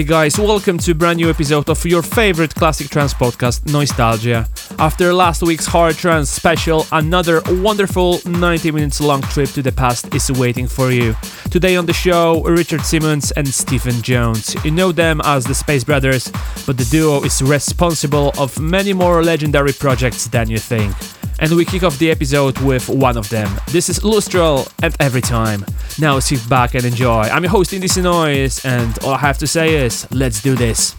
Hey guys, welcome to a brand new episode of your favorite classic trance podcast, Noisetalgia. After last week's hard trance special, another wonderful 90 minutes long trip to the past is waiting for you. Today on the show, Richard Simmons and Stephen Jones. You know them as the Space Brothers, but the duo is responsible of many more legendary projects than you think and we kick off the episode with one of them. This is Lustral and Every Time. Now sit back and enjoy. I'm your host, Indecent Noise, and all I have to say is, let's do this.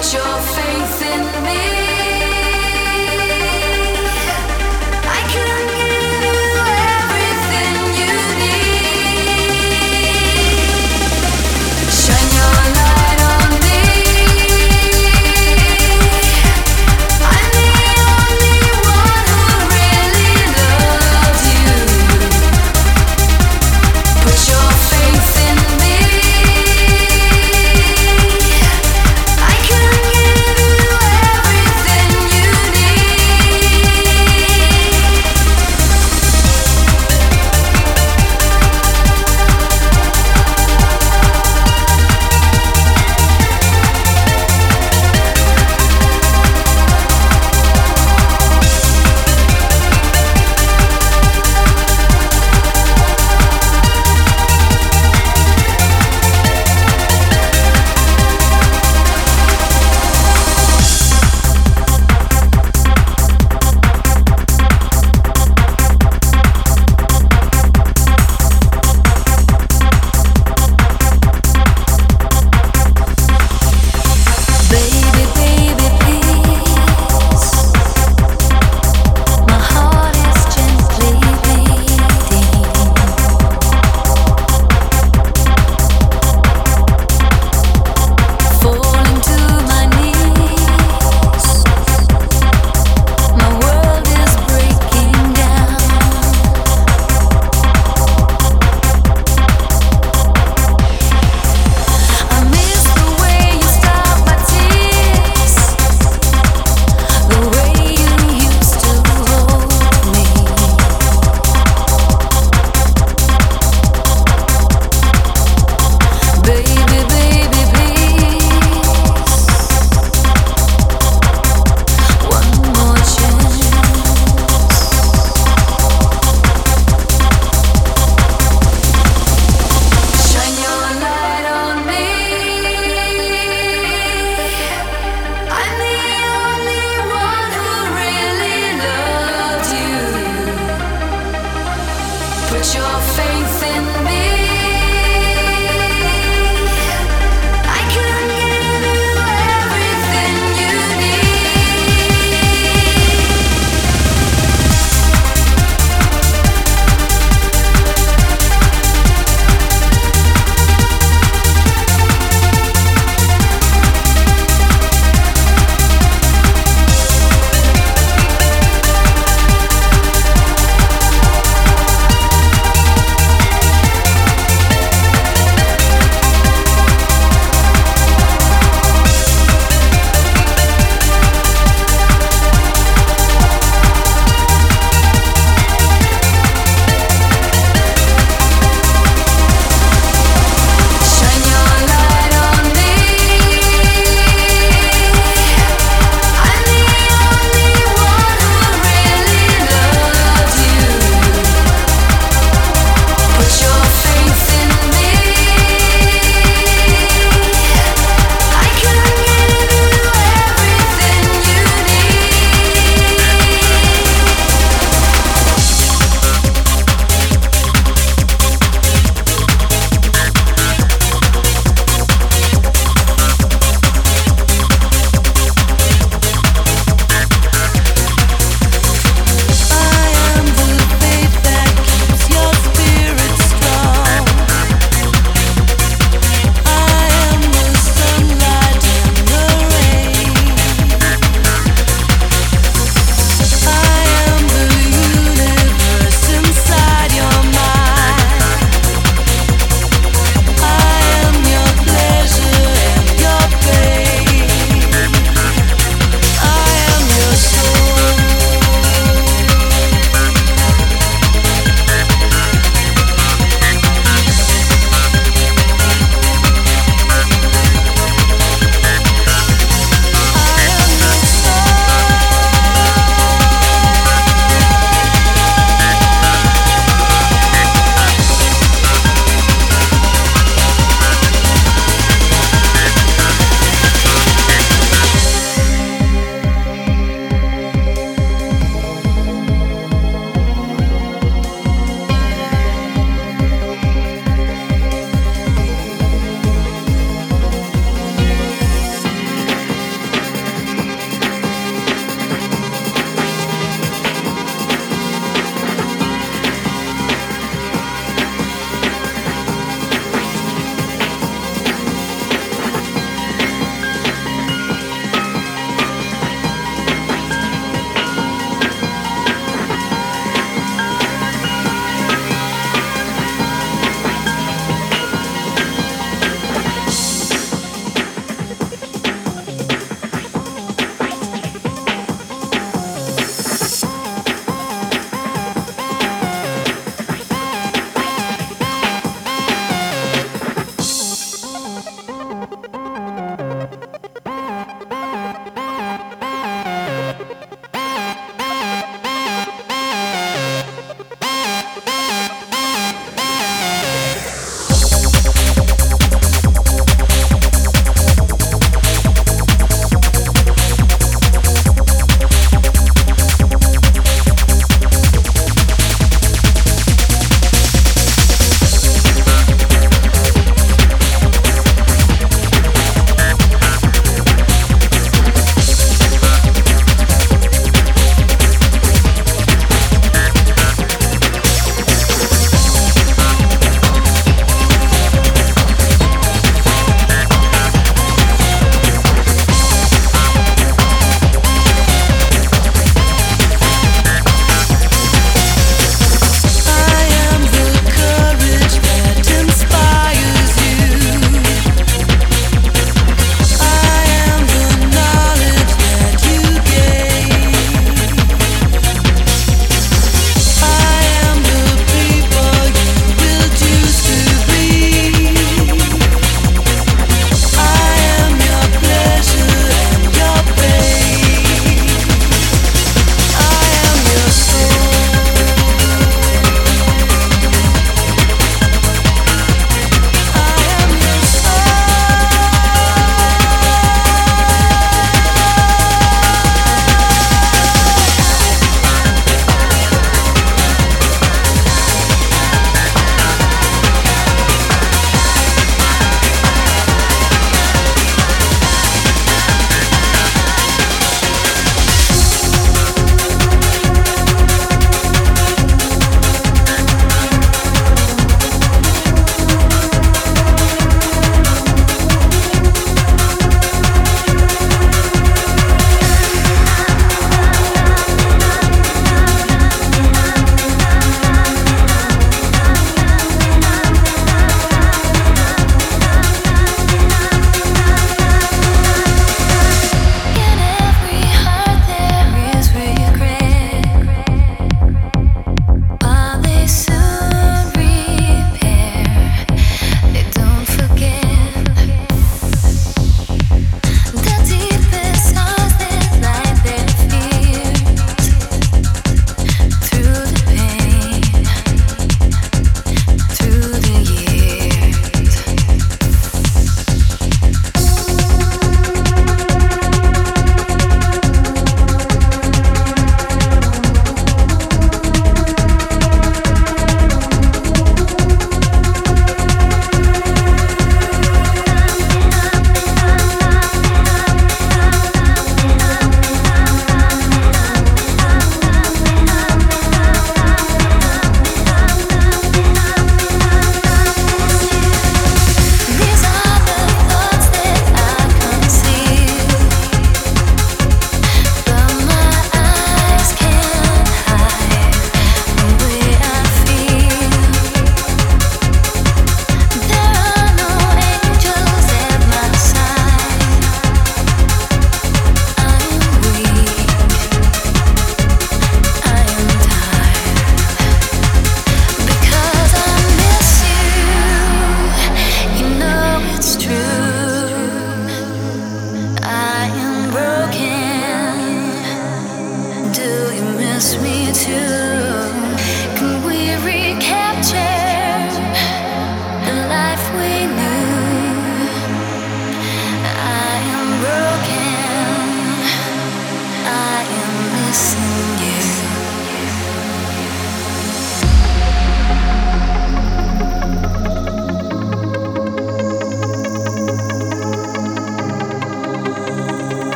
Everything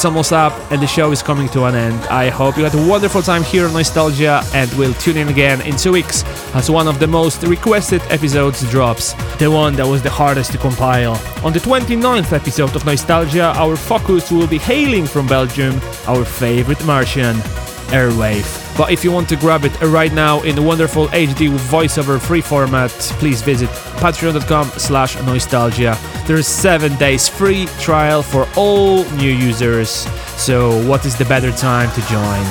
is almost up and the show is coming to an end. I hope you had a wonderful time here on Noisetalgia and we'll tune in again in two weeks as one of the most requested episodes drops, the one that was the hardest to compile. On the 29th episode of Noisetalgia, our focus will be hailing from Belgium, our favorite Martian, Airwave. But if you want to grab it right now in the wonderful HD voiceover free format, please visit patreon.com slash noisetalgia. There's 7 days free trial for all new users, so what is the better time to join?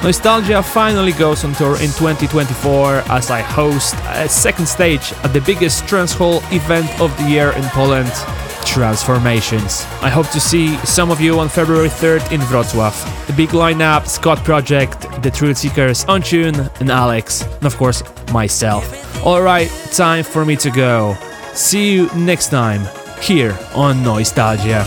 Noisetalgia finally goes on tour in 2024 as I host a second stage at the biggest trance hall event of the year in Poland, Tranceformations. I hope to see some of you on February 3rd in Wrocław. The big lineup Scot Project, The Thrillseekers, Ontune, and Alex, and of course, myself. Alright, time for me to go. See you next time here on Noisetalgia.